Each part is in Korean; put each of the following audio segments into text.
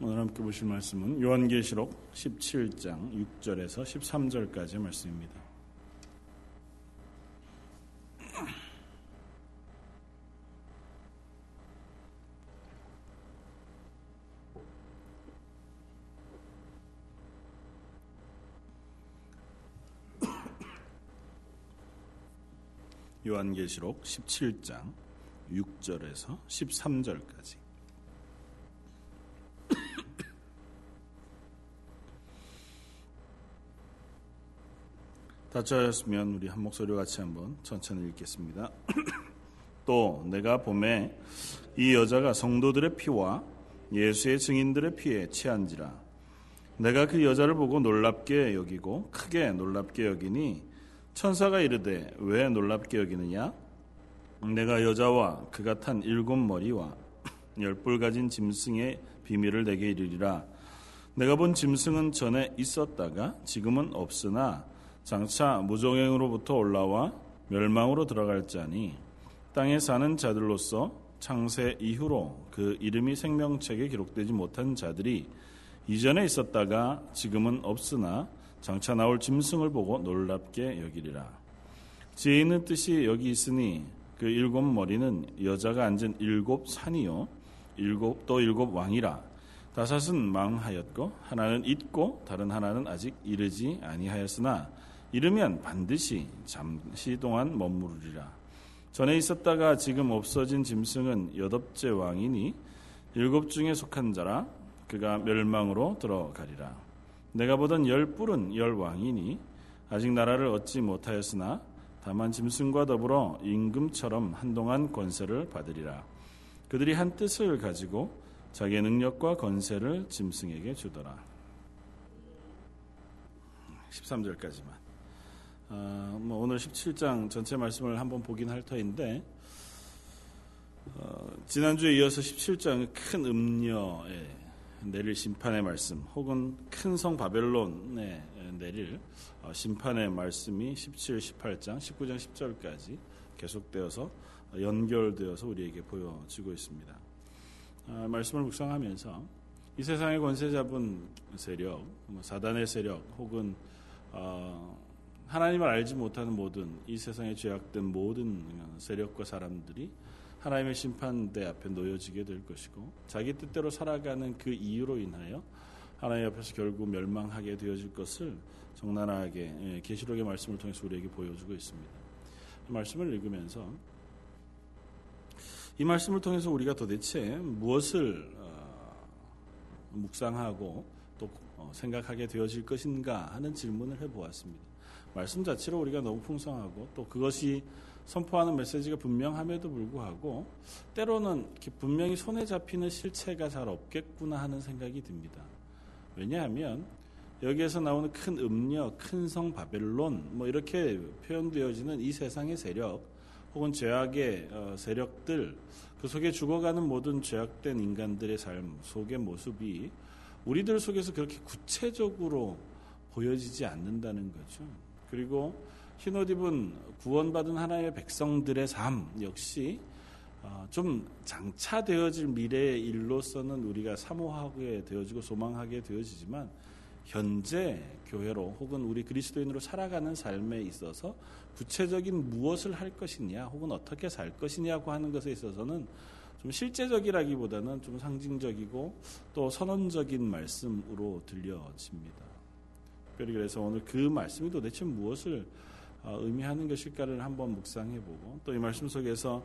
오늘 함께 보실 말씀은 요한계시록 17장 6절에서 13절까지 말씀입니다. 요한계시록 17장 6절에서 13절까지 다짜였으면 우리 한 목소리로 같이 한번 천천히 읽겠습니다. 또 내가 봄에 이 여자가 성도들의 피와 예수의 증인들의 피에 취한지라. 내가 그 여자를 보고 놀랍게 여기고 크게 놀랍게 여기니 천사가 이르되 왜 놀랍게 여기느냐? 내가 여자와 그가 탄 일곱 머리와 열뿔 가진 짐승의 비밀을 내게 이르리라. 내가 본 짐승은 전에 있었다가 지금은 없으나 장차 무종행으로부터 올라와 멸망으로 들어갈 자니 땅에 사는 자들로서 창세 이후로 그 이름이 생명책에 기록되지 못한 자들이 이전에 있었다가 지금은 없으나 장차 나올 짐승을 보고 놀랍게 여기리라. 지혜 있는 뜻이 여기 있으니 그 일곱 머리는 여자가 앉은 일곱 산이요 일곱 또 일곱 왕이라 다섯은 망하였고 하나는 있고 다른 하나는 아직 이르지 아니하였으나 이르면 반드시 잠시 동안 머무르리라. 전에 있었다가 지금 없어진 짐승은 여덟째 왕이니 일곱 중에 속한 자라 그가 멸망으로 들어가리라. 내가 보던 열 뿔은 열 왕이니 아직 나라를 얻지 못하였으나 다만 짐승과 더불어 임금처럼 한동안 권세를 받으리라. 그들이 한 뜻을 가지고 자기의 능력과 권세를 짐승에게 주더라. 13절까지만. 어, 뭐 오늘 17장 전체 말씀을 한번 보긴 할 터인데 어, 지난주에 이어서 17장은 큰 음녀에 내릴 심판의 말씀 혹은 큰 성 바벨론에 내릴 어, 심판의 말씀이 17, 18장, 19장, 10절까지 계속되어서 연결되어서 우리에게 보여지고 있습니다. 어, 말씀을 묵상하면서 이 세상의 권세 잡은 세력, 뭐 사단의 세력 혹은 어, 하나님을 알지 못하는 모든 이 세상에 죄악된 모든 세력과 사람들이 하나님의 심판대 앞에 놓여지게 될 것이고 자기 뜻대로 살아가는 그 이유로 인하여 하나님 앞에서 결국 멸망하게 되어질 것을 적나라하게 예, 계시록의 말씀을 통해서 우리에게 보여주고 있습니다. 말씀을 읽으면서 이 말씀을 통해서 우리가 도대체 무엇을 어, 묵상하고 생각하게 되어질 것인가 하는 질문을 해보았습니다. 말씀 자체로 우리가 너무 풍성하고 또 그것이 선포하는 메시지가 분명함에도 불구하고 때로는 분명히 손에 잡히는 실체가 잘 없겠구나 하는 생각이 듭니다. 왜냐하면 여기에서 나오는 큰 음녀, 큰성 바벨론 뭐 이렇게 표현되어지는 이 세상의 세력 혹은 죄악의 어, 세력들 그 속에 죽어가는 모든 죄악된 인간들의 삶 속의 모습이 우리들 속에서 그렇게 구체적으로 보여지지 않는다는 거죠. 그리고 흰옷 입은 구원받은 하나님의 백성들의 삶 역시 어, 좀 장차되어질 미래의 일로서는 우리가 사모하게 되어지고 소망하게 되어지지만 현재 교회로 혹은 우리 그리스도인으로 살아가는 삶에 있어서 구체적인 무엇을 할 것이냐 혹은 어떻게 살 것이냐고 하는 것에 있어서는 좀 실제적이라기보다는 좀 상징적이고 또 선언적인 말씀으로 들려집니다. 특별히 그래서 오늘 그 말씀이 도대체 무엇을 어, 의미하는 것일까를 한번 묵상해보고 또 이 말씀 속에서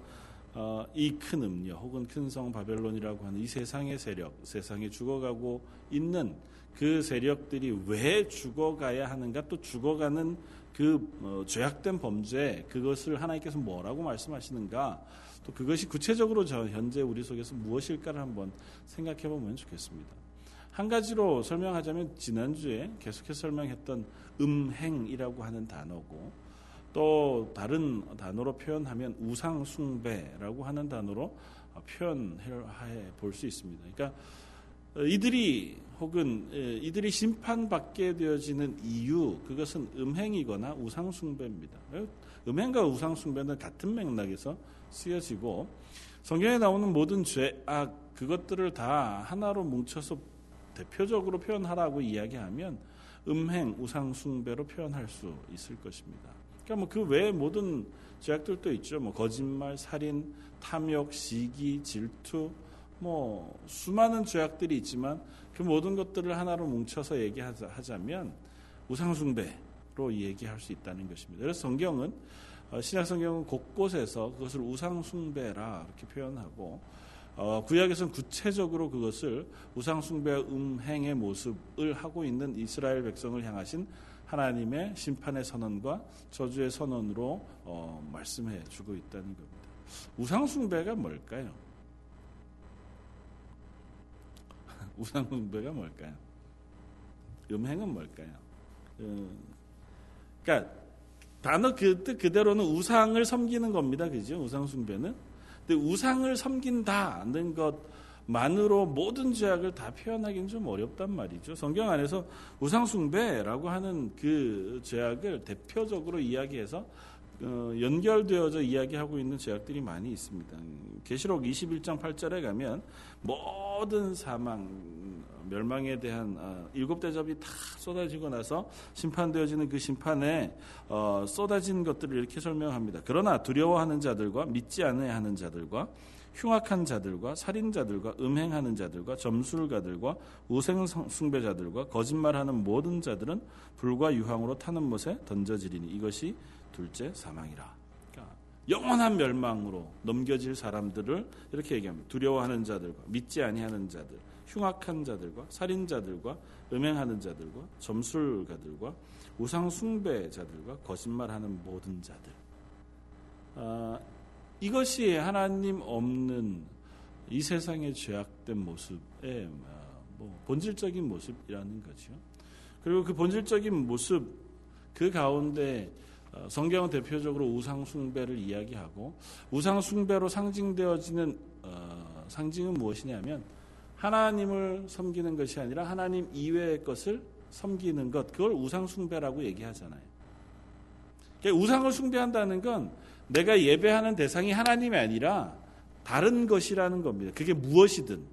어, 이큰 음녀 혹은 큰 성 바벨론이라고 하는 이 세상의 세력, 세상에 죽어가고 있는 그 세력들이 왜 죽어가야 하는가 또 죽어가는 그 어, 죄악된 범죄 그것을 하나님께서 뭐라고 말씀하시는가 또 그것이 구체적으로 저 현재 우리 속에서 무엇일까를 한번 생각해 보면 좋겠습니다. 한 가지로 설명하자면 지난주에 계속해서 설명했던 음행이라고 하는 단어고 또 다른 단어로 표현하면 우상숭배라고 하는 단어로 표현해 볼 수 있습니다. 그러니까 이들이 혹은 이들이 심판받게 되어지는 이유 그것은 음행이거나 우상숭배입니다. 음행과 우상숭배는 같은 맥락에서 쓰여지고 성경에 나오는 모든 죄악 그것들을 다 하나로 뭉쳐서 대표적으로 표현하라고 이야기하면 음행, 우상 숭배로 표현할 수 있을 것입니다. 그러니까 뭐 그 외에 모든 죄악들도 있죠. 뭐 거짓말, 살인, 탐욕, 시기, 질투, 뭐 수많은 죄악들이 있지만 그 모든 것들을 하나로 뭉쳐서 얘기하자면 우상 숭배로 얘기할 수 있다는 것입니다. 그래서 성경은 어, 신약 성경은 곳곳에서 그것을 우상 숭배라 이렇게 표현하고 어, 구약에서는 구체적으로 그것을 우상 숭배 음행의 모습을 하고 있는 이스라엘 백성을 향하신 하나님의 심판의 선언과 저주의 선언으로 어, 말씀해 주고 있다는 겁니다. 우상 숭배가 뭘까요? 우상 숭배가 뭘까요? 음행은 뭘까요? 어, 그러니까 단어 그 뜻 그대로는 우상을 섬기는 겁니다. 그죠? 우상 숭배는. 근데 우상을 섬긴다는 것만으로 모든 죄악을 다 표현하기는 좀 어렵단 말이죠. 성경 안에서 우상 숭배라고 하는 그 죄악을 대표적으로 이야기해서 어, 연결되어져 이야기하고 있는 죄악들이 많이 있습니다. 계시록 21장 8절에 가면 모든 사망 멸망에 대한 어, 일곱 대접이 다 쏟아지고 나서 심판되어지는 그 심판에 어, 쏟아진 것들을 이렇게 설명합니다. 그러나 두려워하는 자들과 믿지 않아야 하는 자들과 흉악한 자들과 살인자들과 음행하는 자들과 점술가들과 우생 숭배자들과 거짓말하는 모든 자들은 불과 유황으로 타는 못에 던져지리니 이것이 둘째 사망이라. 그러니까 영원한 멸망으로 넘겨질 사람들을 이렇게 얘기합니다. 두려워하는 자들과 믿지 아니하는 자들, 흉악한 자들과 살인자들과 음행하는 자들과 점술가들과 우상 숭배자들과 거짓말하는 모든 자들. 아, 이것이 하나님 없는 이 세상의 죄악된 모습의 아, 뭐 본질적인 모습이라는 거죠. 그리고 그 본질적인 모습 그 가운데 어, 성경은 대표적으로 우상 숭배를 이야기하고 우상 숭배로 상징되어지는 어, 상징은 무엇이냐면 하나님을 섬기는 것이 아니라 하나님 이외의 것을 섬기는 것 그걸 우상 숭배라고 얘기하잖아요. 그러니까 우상을 숭배한다는 건 내가 예배하는 대상이 하나님이 아니라 다른 것이라는 겁니다. 그게 무엇이든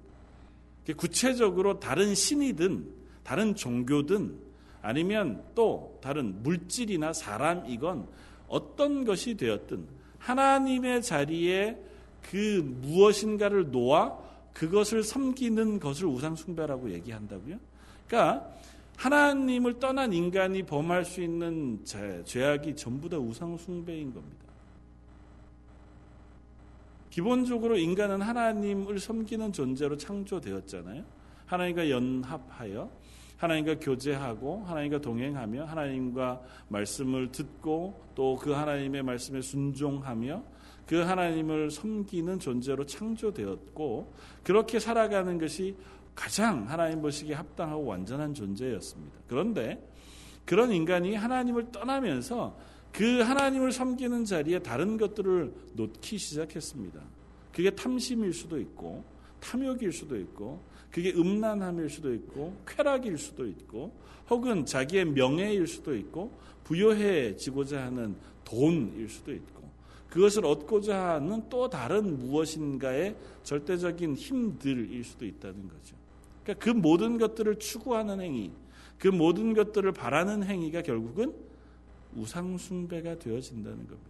구체적으로 다른 신이든 다른 종교든 아니면 또 다른 물질이나 사람이건 어떤 것이 되었든 하나님의 자리에 그 무엇인가를 놓아 그것을 섬기는 것을 우상숭배라고 얘기한다고요. 그러니까 하나님을 떠난 인간이 범할 수 있는 죄악이 전부 다 우상숭배인 겁니다. 기본적으로 인간은 하나님을 섬기는 존재로 창조되었잖아요. 하나님과 연합하여 하나님과 교제하고 하나님과 동행하며 하나님과 말씀을 듣고 또 그 하나님의 말씀에 순종하며 그 하나님을 섬기는 존재로 창조되었고 그렇게 살아가는 것이 가장 하나님 보시기에 합당하고 완전한 존재였습니다. 그런데 그런 인간이 하나님을 떠나면서 그 하나님을 섬기는 자리에 다른 것들을 놓기 시작했습니다. 그게 탐심일 수도 있고 탐욕일 수도 있고 그게 음란함일 수도 있고 쾌락일 수도 있고 혹은 자기의 명예일 수도 있고 부여해지고자 하는 돈일 수도 있고 그것을 얻고자 하는 또 다른 무엇인가의 절대적인 힘들일 수도 있다는 거죠. 그러니까 그 모든 것들을 추구하는 행위, 그 모든 것들을 바라는 행위가 결국은 우상숭배가 되어진다는 겁니다.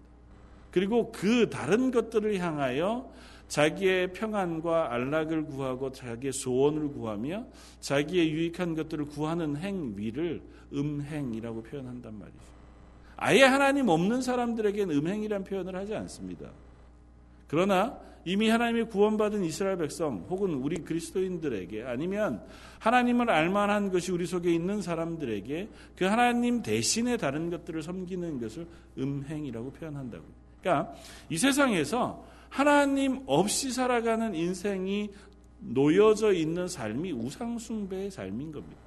그리고 그 다른 것들을 향하여 자기의 평안과 안락을 구하고 자기의 소원을 구하며 자기의 유익한 것들을 구하는 행위를 음행이라고 표현한단 말이죠. 아예 하나님 없는 사람들에게는 음행이란 표현을 하지 않습니다. 그러나 이미 하나님이 구원받은 이스라엘 백성 혹은 우리 그리스도인들에게 아니면 하나님을 알만한 것이 우리 속에 있는 사람들에게 그 하나님 대신에 다른 것들을 섬기는 것을 음행이라고 표현한다고. 그러니까 이 세상에서 하나님 없이 살아가는 인생이 놓여져 있는 삶이 우상숭배의 삶인 겁니다.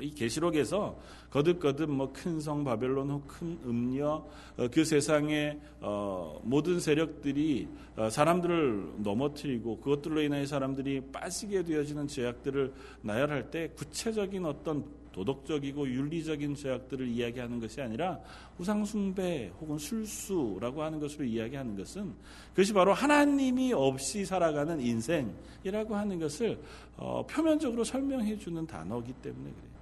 이 계시록에서 거듭거듭 뭐 큰 성 바벨론 혹큰 음녀 어, 그 세상의 어, 모든 세력들이 어, 사람들을 넘어뜨리고 그것들로 인해 사람들이 빠지게 되어지는 죄악들을 나열할 때 구체적인 어떤 도덕적이고 윤리적인 죄악들을 이야기하는 것이 아니라 우상숭배 혹은 술수라고 하는 것으로 이야기하는 것은 그것이 바로 하나님이 없이 살아가는 인생이라고 하는 것을 어, 표면적으로 설명해 주는 단어이기 때문에 그래요.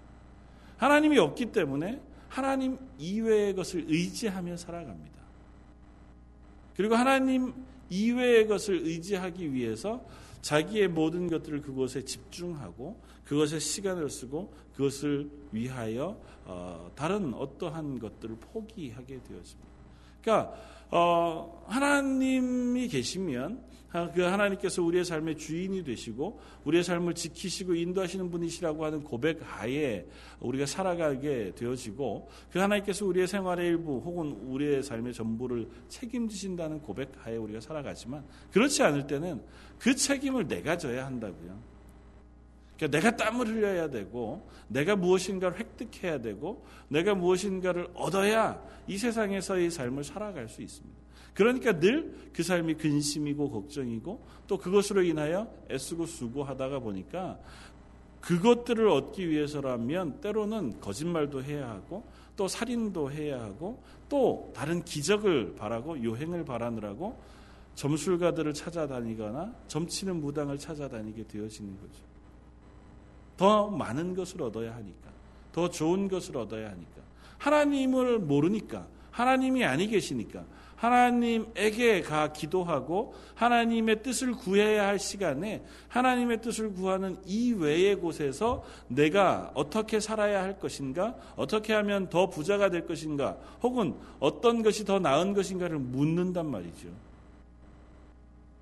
하나님이 없기 때문에 하나님 이외의 것을 의지하며 살아갑니다. 그리고 하나님 이외의 것을 의지하기 위해서 자기의 모든 것들을 그곳에 집중하고 그것에 시간을 쓰고 그것을 위하여 어, 다른 어떠한 것들을 포기하게 되었습니다. 그러니까 어, 하나님이 계시면 그 하나님께서 우리의 삶의 주인이 되시고 우리의 삶을 지키시고 인도하시는 분이시라고 하는 고백 하에 우리가 살아가게 되어지고 그 하나님께서 우리의 생활의 일부 혹은 우리의 삶의 전부를 책임지신다는 고백 하에 우리가 살아가지만 그렇지 않을 때는 그 책임을 내가 져야 한다고요. 그러니까 내가 땀을 흘려야 되고 내가 무엇인가를 획득해야 되고 내가 무엇인가를 얻어야 이 세상에서의 삶을 살아갈 수 있습니다. 그러니까 늘 그 삶이 근심이고 걱정이고 또 그것으로 인하여 애쓰고 수고하다가 보니까 그것들을 얻기 위해서라면 때로는 거짓말도 해야 하고 또 살인도 해야 하고 또 다른 기적을 바라고 요행을 바라느라고 점술가들을 찾아다니거나 점치는 무당을 찾아다니게 되어지는 거죠. 더 많은 것을 얻어야 하니까. 더 좋은 것을 얻어야 하니까. 하나님을 모르니까. 하나님이 아니 계시니까. 하나님에게 가 기도하고 하나님의 뜻을 구해야 할 시간에 하나님의 뜻을 구하는 이 외의 곳에서 내가 어떻게 살아야 할 것인가, 어떻게 하면 더 부자가 될 것인가, 혹은 어떤 것이 더 나은 것인가를 묻는단 말이죠.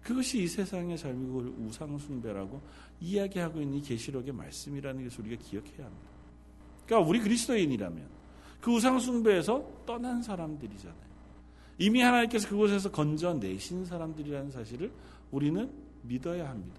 그것이 이 세상의 삶이고 우상숭배라고 이야기하고 있는 이 계시록의 말씀이라는 것을 우리가 기억해야 합니다. 그러니까 우리 그리스도인이라면 그 우상숭배에서 떠난 사람들이잖아요. 이미 하나님께서 그곳에서 건져내신 사람들이라는 사실을 우리는 믿어야 합니다.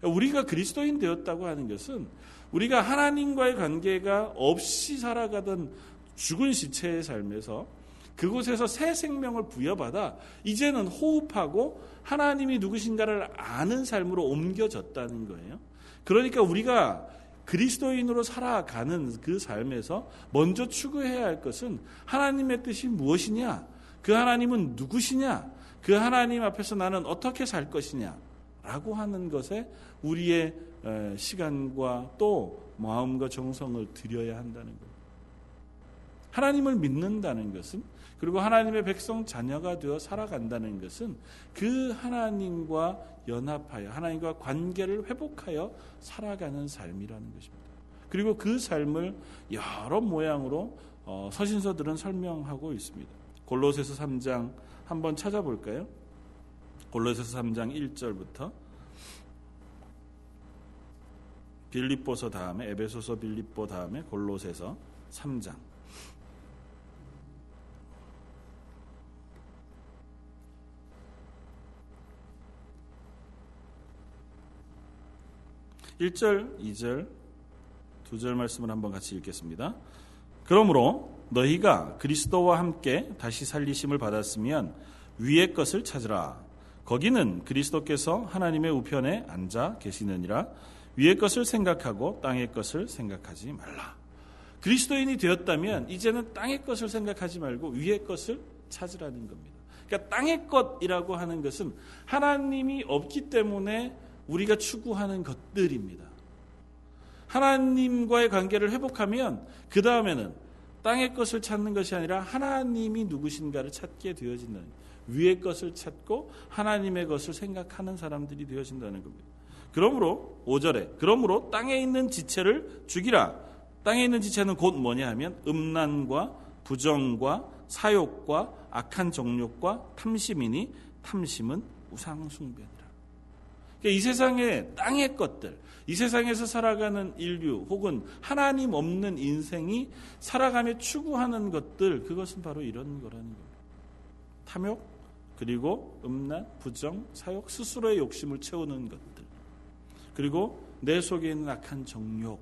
우리가 그리스도인 되었다고 하는 것은 우리가 하나님과의 관계가 없이 살아가던 죽은 시체의 삶에서 그곳에서 새 생명을 부여받아 이제는 호흡하고 하나님이 누구신가를 아는 삶으로 옮겨졌다는 거예요. 그러니까 우리가 그리스도인으로 살아가는 그 삶에서 먼저 추구해야 할 것은 하나님의 뜻이 무엇이냐? 그 하나님은 누구시냐? 그 하나님 앞에서 나는 어떻게 살 것이냐? 라고 하는 것에 우리의 시간과 또 마음과 정성을 들여야 한다는 거예요. 하나님을 믿는다는 것은 그리고 하나님의 백성 자녀가 되어 살아간다는 것은 그 하나님과 연합하여 하나님과 관계를 회복하여 살아가는 삶이라는 것입니다. 그리고 그 삶을 여러 모양으로 어, 서신서들은 설명하고 있습니다. 골로새서 3장 한번 찾아볼까요? 골로새서 3장 1절부터 빌립보서 다음에 에베소서 빌립보 다음에 골로새서 3장 1절, 2절, 두 절 말씀을 한번 같이 읽겠습니다. 그러므로 너희가 그리스도와 함께 다시 살리심을 받았으면 위의 것을 찾으라. 거기는 그리스도께서 하나님의 우편에 앉아 계시느니라. 위의 것을 생각하고 땅의 것을 생각하지 말라. 그리스도인이 되었다면 이제는 땅의 것을 생각하지 말고 위의 것을 찾으라는 겁니다. 그러니까 땅의 것이라고 하는 것은 하나님이 없기 때문에 우리가 추구하는 것들입니다. 하나님과의 관계를 회복하면 그 다음에는 땅의 것을 찾는 것이 아니라 하나님이 누구신가를 찾게 되어진다는 위의 것을 찾고 하나님의 것을 생각하는 사람들이 되어진다는 겁니다. 그러므로 5절에 그러므로 땅에 있는 지체를 죽이라. 땅에 있는 지체는 곧 뭐냐 하면 음란과 부정과 사욕과 악한 정욕과 탐심이니 탐심은 우상숭배. 그러니까 이 세상의 땅의 것들, 이 세상에서 살아가는 인류 혹은 하나님 없는 인생이 살아가며 추구하는 것들, 그것은 바로 이런 거라는 겁니다. 탐욕, 그리고 음란, 부정, 사욕, 스스로의 욕심을 채우는 것들. 그리고 내 속에 있는 악한 정욕.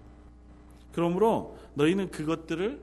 그러므로 너희는 그것들을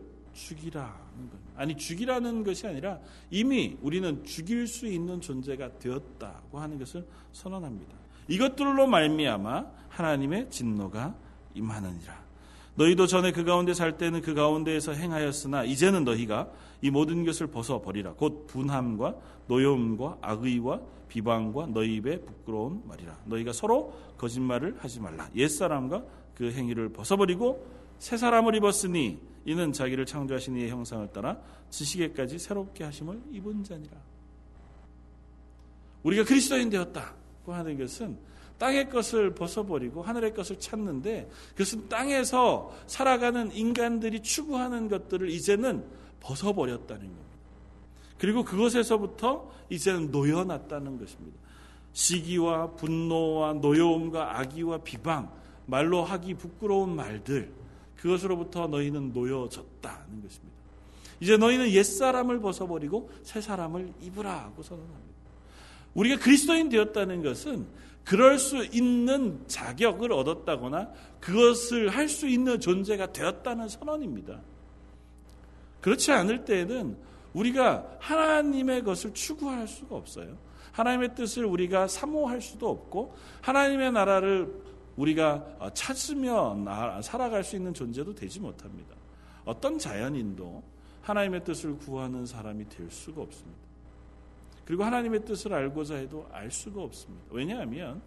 겁니다. 아니 죽이라는 것이 아니라 이미 우리는 죽일 수 있는 존재가 되었다고 하는 것을 선언합니다. 이것들로 말미암아 하나님의 진노가 임하느니라. 너희도 전에 그 가운데 살 때는 그 가운데에서 행하였으나 이제는 너희가 이 모든 것을 벗어 버리라. 곧 분함과 노여움과 악의와 비방과 너희 입에 부끄러운 말이라. 너희가 서로 거짓말을 하지 말라. 옛 사람과 그 행위를 벗어 버리고 새 사람을 입었으니 이는 자기를 창조하신 이의 형상을 따라 지식에까지 새롭게 하심을 입은 자니라. 우리가 그리스도인 되었다고 하는 것은 땅의 것을 벗어버리고 하늘의 것을 찾는데 그것은 땅에서 살아가는 인간들이 추구하는 것들을 이제는 벗어버렸다는 겁니다. 그리고 그것에서부터 이제는 놓여놨다는 것입니다. 시기와 분노와 노여움과 악의와 비방, 말로 하기 부끄러운 말들, 그것으로부터 너희는 놓여졌다는 것입니다. 이제 너희는 옛사람을 벗어버리고 새 사람을 입으라 하고 선언합니다. 우리가 그리스도인 되었다는 것은 그럴 수 있는 자격을 얻었다거나 그것을 할 수 있는 존재가 되었다는 선언입니다. 그렇지 않을 때에는 우리가 하나님의 것을 추구할 수가 없어요. 하나님의 뜻을 우리가 사모할 수도 없고 하나님의 나라를 우리가 찾으며 살아갈 수 있는 존재도 되지 못합니다. 어떤 자연인도 하나님의 뜻을 구하는 사람이 될 수가 없습니다. 그리고 하나님의 뜻을 알고자 해도 알 수가 없습니다. 왜냐하면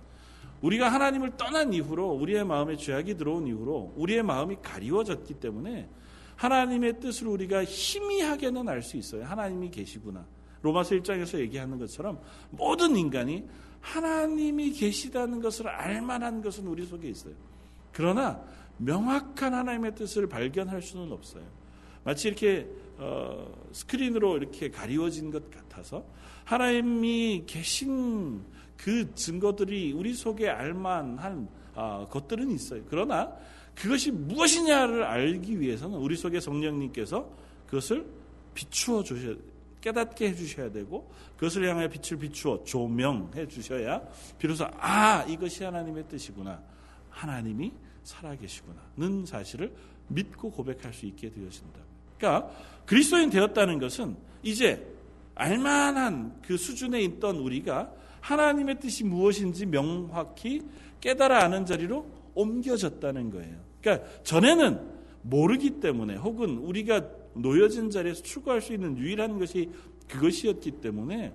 우리가 하나님을 떠난 이후로 우리의 마음에 죄악이 들어온 이후로 우리의 마음이 가리워졌기 때문에 하나님의 뜻을 우리가 희미하게는 알 수 있어요. 하나님이 계시구나. 로마서 1장에서 얘기하는 것처럼 모든 인간이 하나님이 계시다는 것을 알 만한 것은 우리 속에 있어요. 그러나 명확한 하나님의 뜻을 발견할 수는 없어요. 마치 이렇게 어, 스크린으로 이렇게 가리워진 것 같아서 하나님이 계신 그 증거들이 우리 속에 알만한 어, 것들은 있어요. 그러나 그것이 무엇이냐를 알기 위해서는 우리 속에 성령님께서 그것을 비추어 주셔야 깨닫게 해주셔야 되고 그것을 향하여 빛을 비추어 조명해 주셔야 비로소 아 이것이 하나님의 뜻이구나 하나님이 살아계시구나는 사실을 믿고 고백할 수 있게 되어진다. 그러니까 그리스도인 되었다는 것은 이제 알만한 그 수준에 있던 우리가 하나님의 뜻이 무엇인지 명확히 깨달아 아는 자리로 옮겨졌다는 거예요. 그러니까 전에는 모르기 때문에 혹은 우리가 놓여진 자리에서 추구할 수 있는 유일한 것이 그것이었기 때문에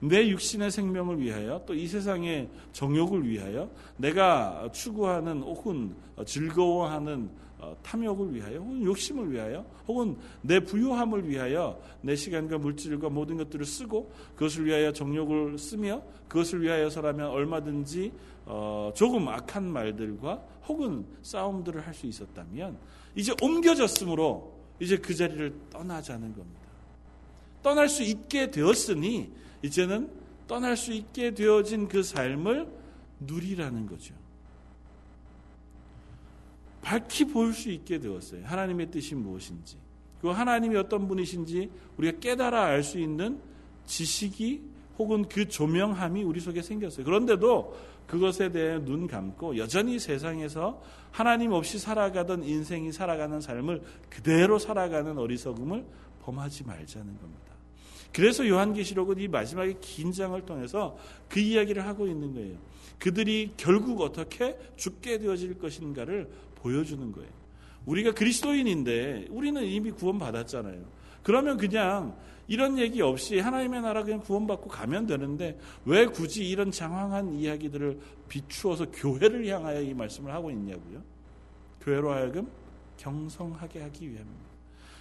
내 육신의 생명을 위하여 또 이 세상의 정욕을 위하여 내가 추구하는 혹은 즐거워하는 어, 탐욕을 위하여 혹은 욕심을 위하여 혹은 내 부유함을 위하여 내 시간과 물질과 모든 것들을 쓰고 그것을 위하여 정욕을 쓰며 그것을 위하여서라면 얼마든지 어, 조금 악한 말들과 혹은 싸움들을 할 수 있었다면 이제 옮겨졌으므로 이제 그 자리를 떠나자는 겁니다. 떠날 수 있게 되었으니 이제는 떠날 수 있게 되어진 그 삶을 누리라는 거죠. 밝히 볼 수 있게 되었어요. 하나님의 뜻이 무엇인지. 그 하나님이 어떤 분이신지 우리가 깨달아 알 수 있는 지식이 혹은 그 조명함이 우리 속에 생겼어요. 그런데도 그것에 대해 눈 감고 여전히 세상에서 하나님 없이 살아가던 인생이 살아가는 삶을 그대로 살아가는 어리석음을 범하지 말자는 겁니다. 그래서 요한계시록은 이 마지막에 긴 장을 통해서 그 이야기를 하고 있는 거예요. 그들이 결국 어떻게 죽게 되어질 것인가를 보여주는 거예요. 우리가 그리스도인인데 우리는 이미 구원받았잖아요. 그러면 그냥 이런 얘기 없이 하나님의 나라 그냥 구원받고 가면 되는데 왜 굳이 이런 장황한 이야기들을 비추어서 교회를 향하여 이 말씀을 하고 있냐고요? 교회로 하여금 경성하게 하기 위함입니다.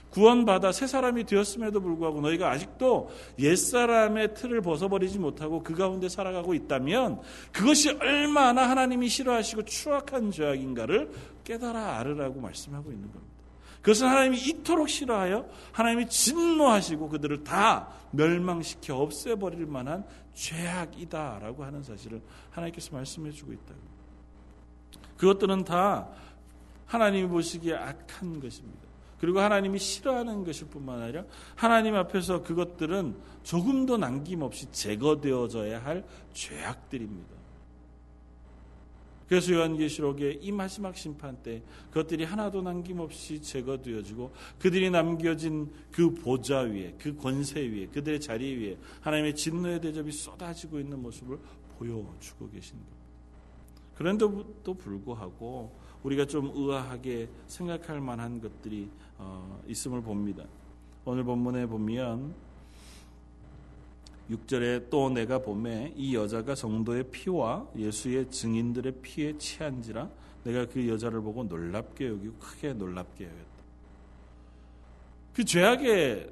구원받아 새 사람이 되었음에도 불구하고 너희가 아직도 옛사람의 틀을 벗어버리지 못하고 그 가운데 살아가고 있다면 그것이 얼마나 하나님이 싫어하시고 추악한 죄악인가를 깨달아 알으라고 말씀하고 있는 겁니다. 그것은 하나님이 이토록 싫어하여 하나님이 진노하시고 그들을 다 멸망시켜 없애버릴 만한 죄악이다라고 하는 사실을 하나님께서 말씀해 주고 있다. 그것들은 다 하나님이 보시기에 악한 것입니다. 그리고 하나님이 싫어하는 것일 뿐만 아니라 하나님 앞에서 그것들은 조금도 남김없이 제거되어져야 할 죄악들입니다. 그래서 요한계시록의 이 마지막 심판 때 그것들이 하나도 남김없이 제거되어지고 그들이 남겨진 그 보좌 위에 그 권세 위에 그들의 자리 위에 하나님의 진노의 대접이 쏟아지고 있는 모습을 보여주고 계신 겁니다. 그런데도 불구하고 우리가 좀 의아하게 생각할 만한 것들이 어, 있음을 봅니다. 오늘 본문에 보면 6절에 또 내가 봄에 이 여자가 성도의 피와 예수의 증인들의 피에 취한지라 내가 그 여자를 보고 놀랍게 여기고 크게 놀랍게 여겼다. 그 죄악의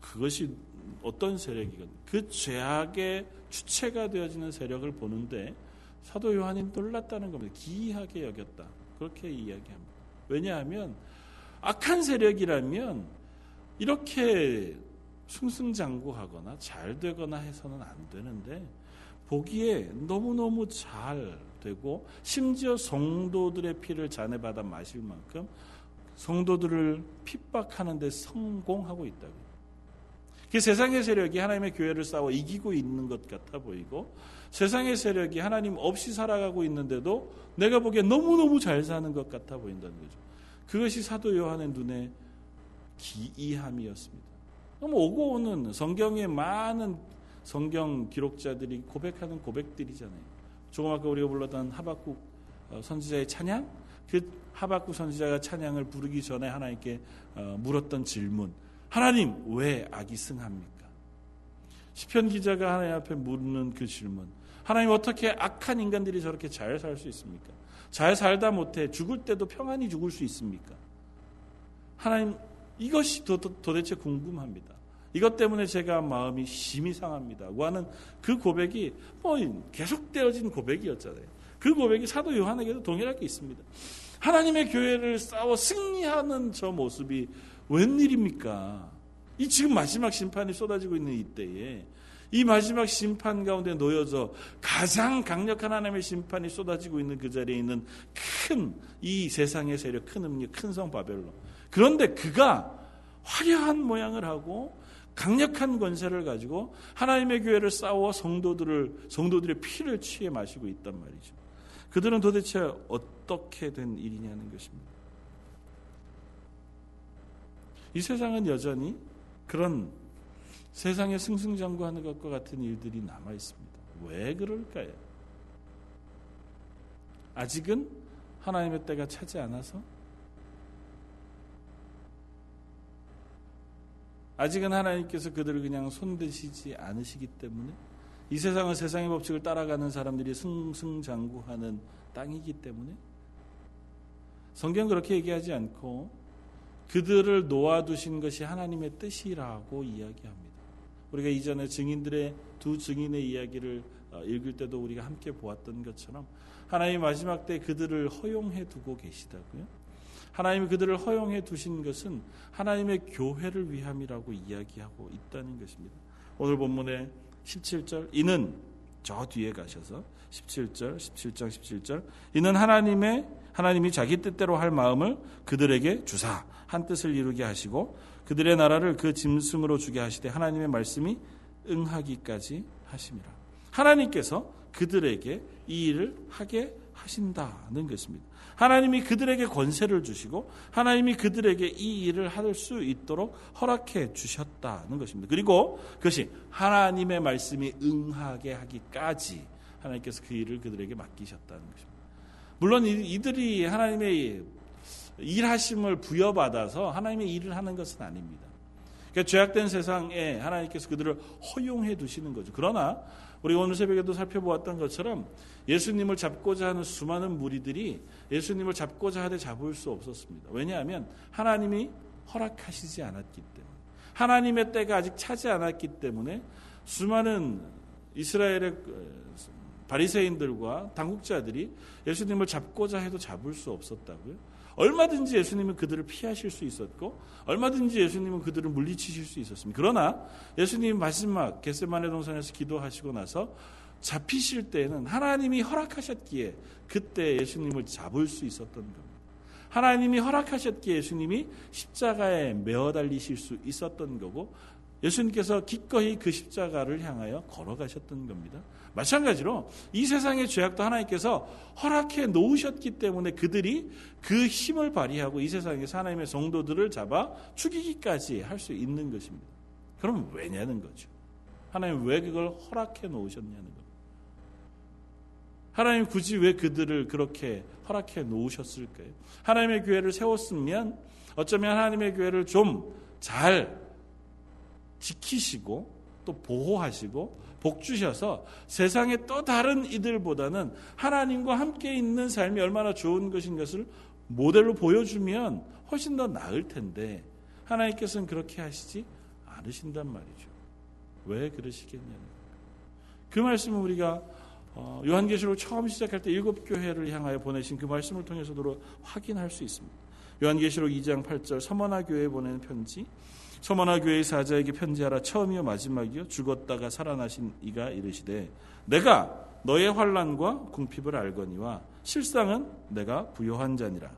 그것이 어떤 세력이건 그 죄악의 주체가 되어지는 세력을 보는데 사도 요한이 놀랐다는 겁니다. 기이하게 여겼다. 그렇게 이야기합니다. 왜냐하면 악한 세력이라면 이렇게 승승장구하거나 잘 되거나 해서는 안 되는데 보기에 너무너무 잘 되고 심지어 성도들의 피를 잔해받아 마실 만큼 성도들을 핍박하는 데 성공하고 있다고. 그 세상의 세력이 하나님의 교회를 싸워 이기고 있는 것 같아 보이고 세상의 세력이 하나님 없이 살아가고 있는데도 내가 보기에 너무너무 잘 사는 것 같아 보인다는 거죠. 그것이 사도 요한의 눈에 기이함이었습니다. 그럼 오고 오는 성경의 많은 성경 기록자들이 고백하는 고백들이잖아요. 조금 아까 우리가 불렀던 하박국 어, 선지자의 찬양, 그 하박국 선지자가 찬양을 부르기 전에 하나님께 어, 물었던 질문, 하나님 왜 악이 승합니까? 시편 기자가 하나님 앞에 묻는 그 질문, 하나님 어떻게 악한 인간들이 저렇게 잘 살 수 있습니까? 잘 살다 못해 죽을 때도 평안히 죽을 수 있습니까? 하나님 이것이 도, 대체 궁금합니다. 이것 때문에 제가 마음이 심히 상합니다. 하는 그 고백이 뭐 계속되어진 고백이었잖아요. 그 고백이 사도 요한에게도 동일하게 있습니다. 하나님의 교회를 싸워 승리하는 저 모습이 웬일입니까? 이 지금 마지막 심판이 쏟아지고 있는 이때에 이 마지막 심판 가운데 놓여져 가장 강력한 하나님의 심판이 쏟아지고 있는 그 자리에 있는 큰 이 세상의 세력, 큰 음력, 큰 성 바벨론. 그런데 그가 화려한 모양을 하고 강력한 권세를 가지고 하나님의 교회를 싸워 성도들을 성도들의 피를 취해 마시고 있단 말이죠. 그들은 도대체 어떻게 된 일이냐는 것입니다. 이 세상은 여전히 그런 세상에 승승장구하는 것과 같은 일들이 남아 있습니다. 왜 그럴까요? 아직은 하나님의 때가 차지 않아서 아직은 하나님께서 그들을 그냥 손대시지 않으시기 때문에 이 세상은 세상의 법칙을 따라가는 사람들이 승승장구하는 땅이기 때문에 성경 그렇게 얘기하지 않고 그들을 놓아두신 것이 하나님의 뜻이라고 이야기합니다. 우리가 이전에 증인들의 두 증인의 이야기를 어, 읽을 때도 우리가 함께 보았던 것처럼 하나님 마지막 때 그들을 허용해 두고 계시다고요. 하나님이 그들을 허용해 두신 것은 하나님의 교회를 위함이라고 이야기하고 있다는 것입니다. 오늘 본문의 17절 이는 저 뒤에 가셔서 17절 17장 17절 이는 하나님의 하나님이 자기 뜻대로 할 마음을 그들에게 주사 한 뜻을 이루게 하시고 그들의 나라를 그 짐승으로 주게 하시되 하나님의 말씀이 응하기까지 하심이라. 하나님께서 그들에게 이 일을 하게 하신다는 것입니다. 하나님이 그들에게 권세를 주시고 하나님이 그들에게 이 일을 할 수 있도록 허락해 주셨다는 것입니다. 그리고 그것이 하나님의 말씀이 응하게 하기까지 하나님께서 그 일을 그들에게 맡기셨다는 것입니다. 물론 이들이 하나님의 일하심을 부여받아서 하나님의 일을 하는 것은 아닙니다. 그러니까 죄악된 세상에 하나님께서 그들을 허용해 두시는 거죠. 그러나 우리 오늘 새벽에도 살펴보았던 것처럼 예수님을 잡고자 하는 수많은 무리들이 예수님을 잡고자 하되 잡을 수 없었습니다. 왜냐하면 하나님이 허락하시지 않았기 때문에 하나님의 때가 아직 차지 않았기 때문에 수많은 이스라엘의 바리새인들과 당국자들이 예수님을 잡고자 해도 잡을 수 없었다고요. 얼마든지 예수님은 그들을 피하실 수 있었고 얼마든지 예수님은 그들을 물리치실 수 있었습니다. 그러나 예수님 마지막 겟세마네 동산에서 기도하시고 나서 잡히실 때에는 하나님이 허락하셨기에 그때 예수님을 잡을 수 있었던 겁니다. 하나님이 허락하셨기에 예수님이 십자가에 메어 달리실 수 있었던 거고 예수님께서 기꺼이 그 십자가를 향하여 걸어가셨던 겁니다. 마찬가지로 이 세상의 죄악도 하나님께서 허락해 놓으셨기 때문에 그들이 그 힘을 발휘하고 이 세상에서 하나님의 성도들을 잡아 죽이기까지 할 수 있는 것입니다. 그럼 왜냐는 거죠. 하나님 왜 그걸 허락해 놓으셨냐는 겁니다. 하나님 굳이 왜 그들을 그렇게 허락해 놓으셨을까요? 하나님의 교회를 세웠으면 어쩌면 하나님의 교회를 좀 잘 지키시고 또 보호하시고 복 주셔서 세상의 또 다른 이들보다는 하나님과 함께 있는 삶이 얼마나 좋은 것인 것을 모델로 보여주면 훨씬 더 나을 텐데 하나님께서는 그렇게 하시지 않으신단 말이죠. 왜 그러시겠냐는 그 말씀은 우리가 어, 요한계시록 처음 시작할 때 일곱 교회를 향하여 보내신 그 말씀을 통해서도 확인할 수 있습니다. 요한계시록 2장 8절 서머나 교회에 보내는 편지 서머나 교회의 사자에게 편지하라 처음이요 마지막이요 죽었다가 살아나신 이가 이르시되 내가 너의 환란과 궁핍을 알거니와 실상은 내가 부요한 자니라.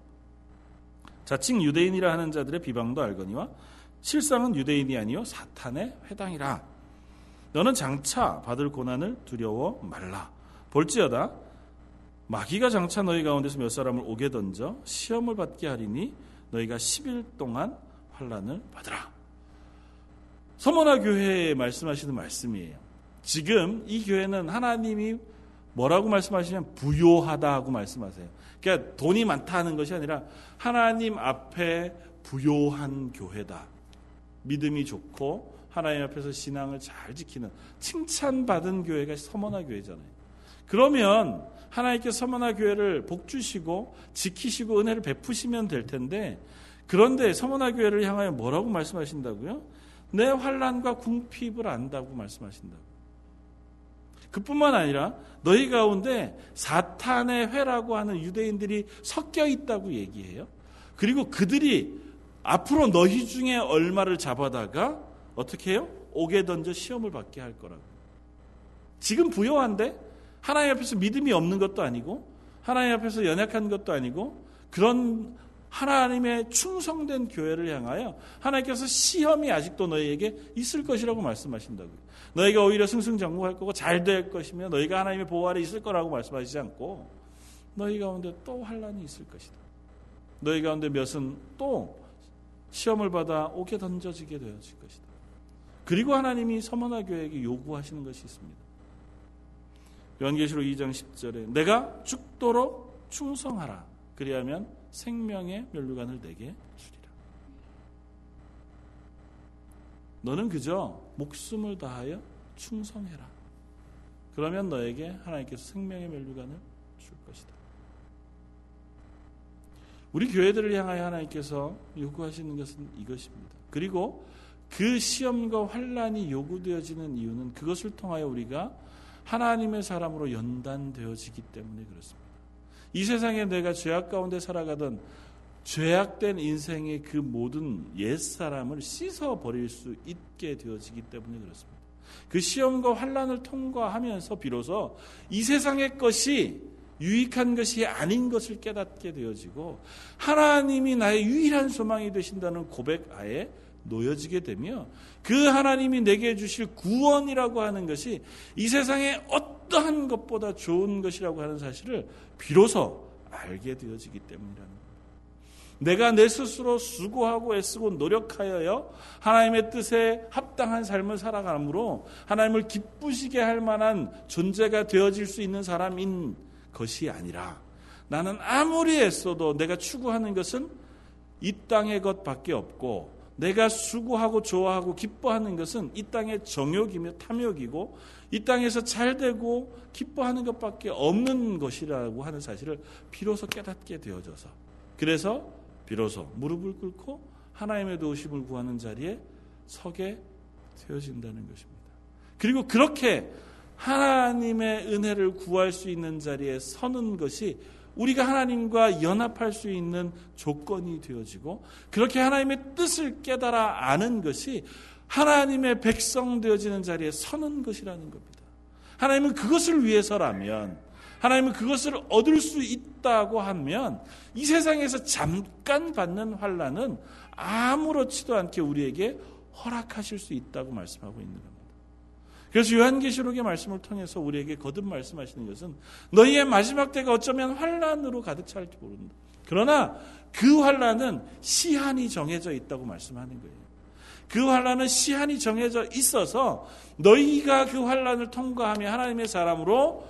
자칭 유대인이라 하는 자들의 비방도 알거니와 실상은 유대인이 아니요 사탄의 회당이라. 너는 장차 받을 고난을 두려워 말라 볼지어다 마귀가 장차 너희 가운데서 몇 사람을 오게 던져 시험을 받게 하리니 너희가 10일 동안 환란을 받으라. 서머나 교회에 말씀하시는 말씀이에요. 지금 이 교회는 하나님이 뭐라고 말씀하시면 부요하다 고 말씀하세요. 그러니까 돈이 많다는 것이 아니라 하나님 앞에 부요한 교회다. 믿음이 좋고 하나님 앞에서 신앙을 잘 지키는 칭찬받은 교회가 서머나 교회잖아요. 그러면 하나님께서 서머나 교회를 복 주시고 지키시고 은혜를 베푸시면 될 텐데 그런데 서머나 교회를 향하여 뭐라고 말씀하신다고요? 내 환란과 궁핍을 안다고 말씀하신다고. 그뿐만 아니라 너희 가운데 사탄의 회라고 하는 유대인들이 섞여 있다고 얘기해요. 그리고 그들이 앞으로 너희 중에 얼마를 잡아다가 어떻게 해요? 옥에 던져 시험을 받게 할 거라고. 지금 부여한데 하나님 앞에서 믿음이 없는 것도 아니고 하나님 앞에서 연약한 것도 아니고 그런 하나님의 충성된 교회를 향하여 하나님께서 시험이 아직도 너희에게 있을 것이라고 말씀하신다고요. 너희가 오히려 승승장구할 거고 잘 될 것이며 너희가 하나님의 보호 아래 있을 거라고 말씀하시지 않고 너희 가운데 또 환란이 있을 것이다. 너희 가운데 몇은 또 시험을 받아 옥에 던져지게 되어질 것이다. 그리고 하나님이 서머나 교회에게 요구하시는 것이 있습니다. 요한계시록 2장 10절에 내가 죽도록 충성하라. 그리하면 생명의 면류관을 내게 주리라. 너는 그저 목숨을 다하여 충성해라. 그러면 너에게 하나님께서 생명의 면류관을 줄 것이다. 우리 교회들을 향하여 하나님께서 요구하시는 것은 이것입니다. 그리고 그 시험과 환란이 요구되어지는 이유는 그것을 통하여 우리가 하나님의 사람으로 연단되어지기 때문에 그렇습니다. 이 세상에 내가 죄악 가운데 살아가던 죄악된 인생의 그 모든 옛사람을 씻어 버릴 수 있게 되어지기 때문에 그렇습니다. 그 시험과 환란을 통과하면서 비로소 이 세상의 것이 유익한 것이 아닌 것을 깨닫게 되어지고 하나님이 나의 유일한 소망이 되신다는 고백 하에 놓여지게 되며 그 하나님이 내게 주실 구원이라고 하는 것이 이 세상의 어떠한 것보다 좋은 것이라고 하는 사실을 비로소 알게 되어지기 때문이라는 겁니다. 내가 내 스스로 수고하고 애쓰고 노력하여요 하나님의 뜻에 합당한 삶을 살아가므로 하나님을 기쁘시게 할 만한 존재가 되어질 수 있는 사람인 것이 아니라 나는 아무리 애써도 내가 추구하는 것은 이 땅의 것밖에 없고 내가 수고하고 좋아하고 기뻐하는 것은 이 땅의 정욕이며 탐욕이고 이 땅에서 잘 되고 기뻐하는 것밖에 없는 것이라고 하는 사실을 비로소 깨닫게 되어져서 그래서 비로소 무릎을 꿇고 하나님의 도우심을 구하는 자리에 서게 되어진다는 것입니다. 그리고 그렇게 하나님의 은혜를 구할 수 있는 자리에 서는 것이 우리가 하나님과 연합할 수 있는 조건이 되어지고 그렇게 하나님의 뜻을 깨달아 아는 것이 하나님의 백성 되어지는 자리에 서는 것이라는 겁니다. 하나님은 그것을 위해서라면 하나님은 그것을 얻을 수 있다고 하면 이 세상에서 잠깐 받는 환란은 아무렇지도 않게 우리에게 허락하실 수 있다고 말씀하고 있는 겁니다. 그래서 요한계시록의 말씀을 통해서 우리에게 거듭 말씀하시는 것은 너희의 마지막 때가 어쩌면 환란으로 가득 찰지 모른다. 그러나 그 환란은 시한이 정해져 있다고 말씀하는 거예요. 그 환란은 시한이 정해져 있어서 너희가 그 환란을 통과하며 하나님의 사람으로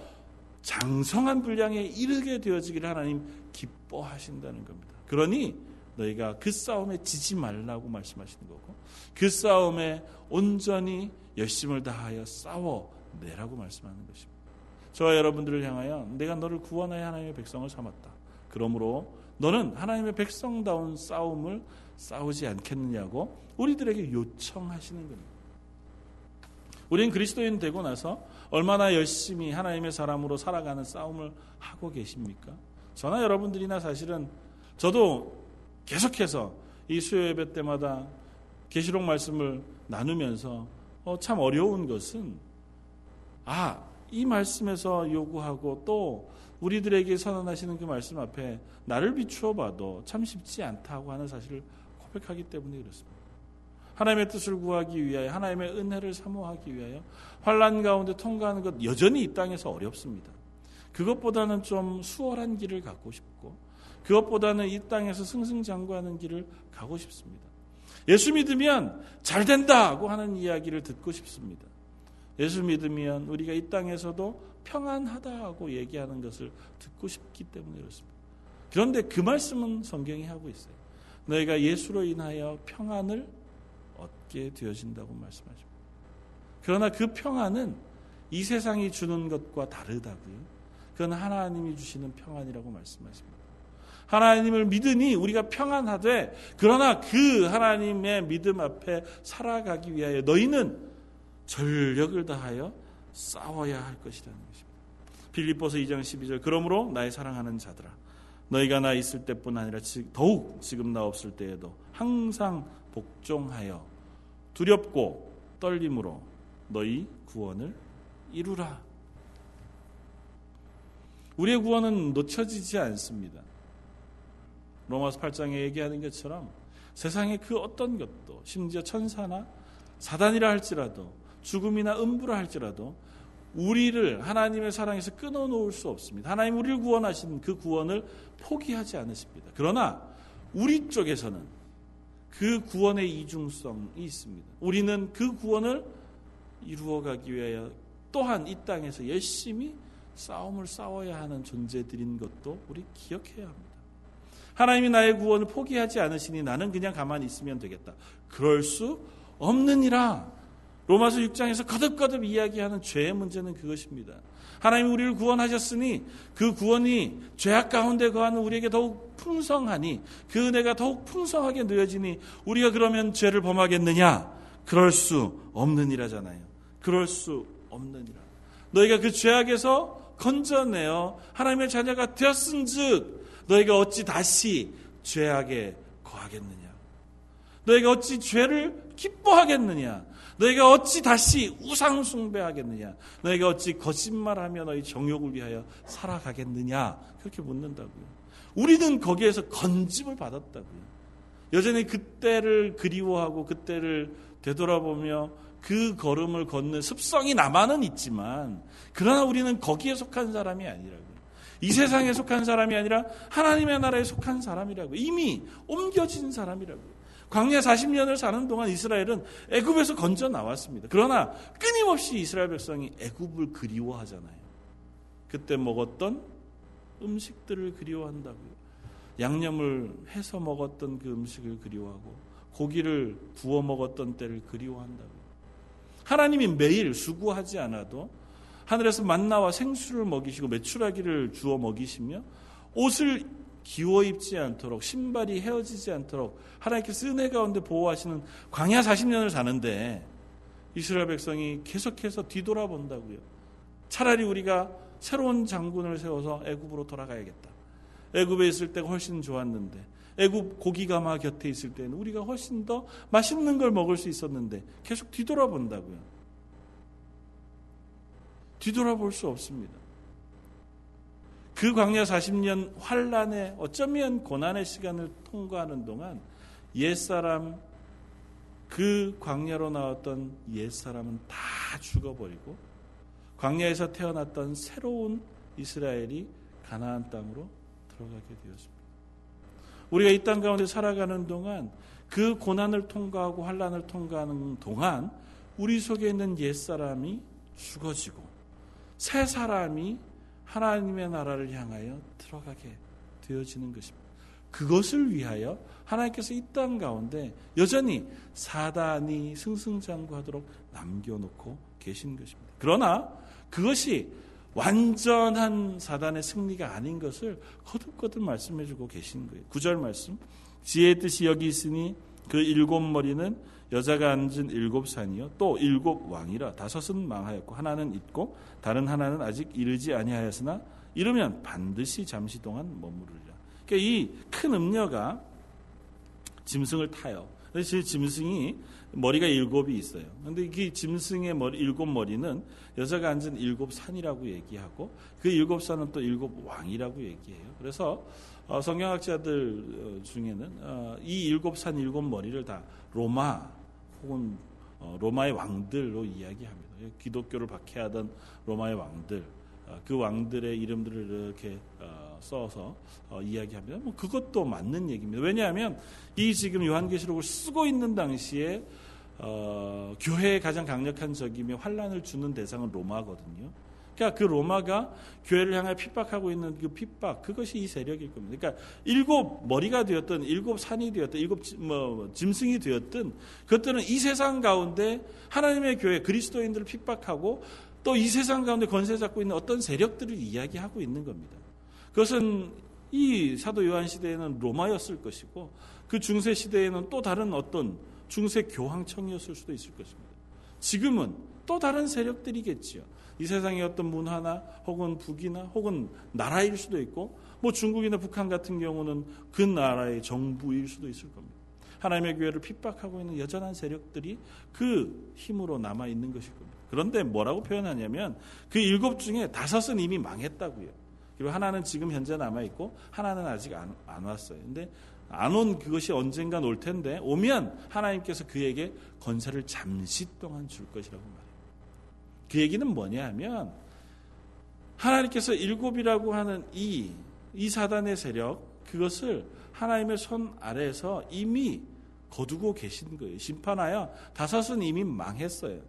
장성한 분량에 이르게 되어지기를 하나님 기뻐하신다는 겁니다. 그러니 너희가 그 싸움에 지지 말라고 말씀하시는 거고 그 싸움에 온전히 열심을 다하여 싸워내라고 말씀하는 것입니다. 저와 여러분들을 향하여 내가 너를 구원하여 하나님의 백성을 삼았다. 그러므로 너는 하나님의 백성다운 싸움을 싸우지 않겠느냐고 우리들에게 요청하시는 겁니다. 우리는 그리스도인 되고 나서 얼마나 열심히 하나님의 사람으로 살아가는 싸움을 하고 계십니까? 저나 여러분들이나 사실은 저도 계속해서 이 수요 예배 때마다 계시록 말씀을 나누면서 어, 참 어려운 것은 아, 이 말씀에서 요구하고 또 우리들에게 선언하시는 그 말씀 앞에 나를 비추어 봐도 참 쉽지 않다고 하는 사실을 고백하기 때문에 그렇습니다. 하나님의 뜻을 구하기 위하여 하나님의 은혜를 사모하기 위하여 환란 가운데 통과하는 것 여전히 이 땅에서 어렵습니다. 그것보다는 좀 수월한 길을 갖고 싶고 그것보다는 이 땅에서 승승장구하는 길을 가고 싶습니다. 예수 믿으면 잘 된다고 하는 이야기를 듣고 싶습니다. 예수 믿으면 우리가 이 땅에서도 평안하다고 얘기하는 것을 듣고 싶기 때문에 그렇습니다. 그런데 그 말씀은 성경이 하고 있어요. 너희가 예수로 인하여 평안을 얻게 되어진다고 말씀하십니다. 그러나 그 평안은 이 세상이 주는 것과 다르다고요. 그건 하나님이 주시는 평안이라고 말씀하십니다. 하나님을 믿으니 우리가 평안하되 그러나 그 하나님의 믿음 앞에 살아가기 위하여 너희는 전력을 다하여 싸워야 할 것이라는 것입니다. 빌립보서 2장 12절 그러므로 나의 사랑하는 자들아 너희가 나 있을 때뿐 아니라 더욱 지금 나 없을 때에도 항상 복종하여 두렵고 떨림으로 너희 구원을 이루라. 우리의 구원은 놓쳐지지 않습니다. 로마서 8장에 얘기하는 것처럼 세상의 그 어떤 것도 심지어 천사나 사단이라 할지라도 죽음이나 음부라 할지라도 우리를 하나님의 사랑에서 끊어놓을 수 없습니다. 하나님 우리를 구원하신 그 구원을 포기하지 않으십니다. 그러나 우리 쪽에서는 그 구원의 이중성이 있습니다. 우리는 그 구원을 이루어가기 위하여 또한 이 땅에서 열심히 싸움을 싸워야 하는 존재들인 것도 우리 기억해야 합니다. 하나님이 나의 구원을 포기하지 않으시니 나는 그냥 가만히 있으면 되겠다. 그럴 수 없느니라. 로마서 6장에서 거듭거듭 이야기하는 죄의 문제는 그것입니다. 하나님 우리를 구원하셨으니 그 구원이 죄악 가운데 거하는 우리에게 더욱 풍성하니 그 은혜가 더욱 풍성하게 누여지니 우리가 그러면 죄를 범하겠느냐? 그럴 수 없느니라잖아요. 그럴 수 없느니라. 너희가 그 죄악에서 건져내어 하나님의 자녀가 되었은즉 너희가 어찌 다시 죄악에 거하겠느냐? 너희가 어찌 죄를 기뻐하겠느냐? 너희가 어찌 다시 우상 숭배하겠느냐? 너희가 어찌 거짓말하며 너희 정욕을 위하여 살아가겠느냐? 그렇게 묻는다고요. 우리는 거기에서 건짐을 받았다고요. 여전히 그때를 그리워하고 그때를 되돌아보며 그 걸음을 걷는 습성이 남아는 있지만 그러나 우리는 거기에 속한 사람이 아니라고요. 이 세상에 속한 사람이 아니라 하나님의 나라에 속한 사람이라고 이미 옮겨진 사람이라고요. 광야 40년을 사는 동안 이스라엘은 애굽에서 건져 나왔습니다. 그러나 끊임없이 이스라엘 백성이 애굽을 그리워하잖아요. 그때 먹었던 음식들을 그리워한다고요. 양념을 해서 먹었던 그 음식을 그리워하고 고기를 구워 먹었던 때를 그리워한다고요. 하나님이 매일 수고하지 않아도 하늘에서 만나와 생수를 먹이시고 메추라기를 주어 먹이시며 옷을 기워 입지 않도록 신발이 헤어지지 않도록 하나님께서 은혜 가운데 보호하시는 광야 40년을 사는데 이스라엘 백성이 계속해서 뒤돌아본다고요. 차라리 우리가 새로운 장군을 세워서 애굽으로 돌아가야겠다. 애굽에 있을 때가 훨씬 좋았는데 애굽 고기가마 곁에 있을 때는 우리가 훨씬 더 맛있는 걸 먹을 수 있었는데 계속 뒤돌아본다고요. 뒤돌아볼 수 없습니다. 그 광야 40년 환란의 어쩌면 고난의 시간을 통과하는 동안 옛사람 그 광야로 나왔던 옛사람은 다 죽어버리고 광야에서 태어났던 새로운 이스라엘이 가나안 땅으로 들어가게 되었습니다. 우리가 이 땅 가운데 살아가는 동안 그 고난을 통과하고 환란을 통과하는 동안 우리 속에 있는 옛사람이 죽어지고 새 사람이 하나님의 나라를 향하여 들어가게 되어지는 것입니다. 그것을 위하여 하나님께서 이 땅 가운데 여전히 사단이 승승장구하도록 남겨놓고 계신 것입니다. 그러나 그것이 완전한 사단의 승리가 아닌 것을 거듭거듭 말씀해주고 계신 거예요. 구절 말씀. 지혜의 뜻이 여기 있으니 그 일곱 머리는 여자가 앉은 일곱 산이요 또 일곱 왕이라 다섯은 망하였고 하나는 있고 다른 하나는 아직 이르지 아니하였으나 이르면 반드시 잠시 동안 머무르리라. 그러니까 이 큰 음녀가 짐승을 타요. 그래서 짐승이 머리가 일곱이 있어요. 근데 이 짐승의 머리, 일곱 머리는 여자가 앉은 일곱 산이라고 얘기하고 그 일곱 산은 또 일곱 왕이라고 얘기해요. 그래서 어, 성경학자들 어, 중에는 어, 이 일곱 산 일곱 머리를 다 로마 혹은 로마의 왕들로 이야기합니다. 기독교를 박해하던 로마의 왕들, 그 왕들의 이름들을 이렇게 써서 이야기합니다. 뭐 그것도 맞는 얘기입니다. 왜냐하면 이 지금 요한계시록을 쓰고 있는 당시에 어, 교회의 가장 강력한 적이며 환란을 주는 대상은 로마거든요. 그러니까 그 로마가 교회를 향해 핍박하고 있는 그 핍박 그것이 이 세력일 겁니다. 그러니까 일곱 머리가 되었던 일곱 산이 되었던 일곱 뭐 짐승이 되었던 그것들은 이 세상 가운데 하나님의 교회 그리스도인들을 핍박하고 또 이 세상 가운데 권세 잡고 있는 어떤 세력들을 이야기하고 있는 겁니다. 그것은 이 사도 요한 시대에는 로마였을 것이고 그 중세 시대에는 또 다른 어떤 중세 교황청이었을 수도 있을 것입니다. 지금은 또 다른 세력들이겠지요. 이 세상의 어떤 문화나 혹은 북이나 혹은 나라일 수도 있고 뭐 중국이나 북한 같은 경우는 그 나라의 정부일 수도 있을 겁니다. 하나님의 교회를 핍박하고 있는 여전한 세력들이 그 힘으로 남아 있는 것일 겁니다. 그런데 뭐라고 표현하냐면 그 일곱 중에 다섯은 이미 망했다고요. 그리고 하나는 지금 현재 남아 있고 하나는 아직 안, 안 왔어요. 근데 안 온 그것이 언젠가 올 텐데 오면 하나님께서 그에게 건설을 잠시 동안 줄 것이라고 말해요. 그 얘기는 뭐냐 하면 하나님께서 일곱이라고 하는 이, 이 사단의 세력, 그것을 하나님의 손 아래에서 이미 거두고 계신 거예요. 심판하여 다섯은 이미 망했어요.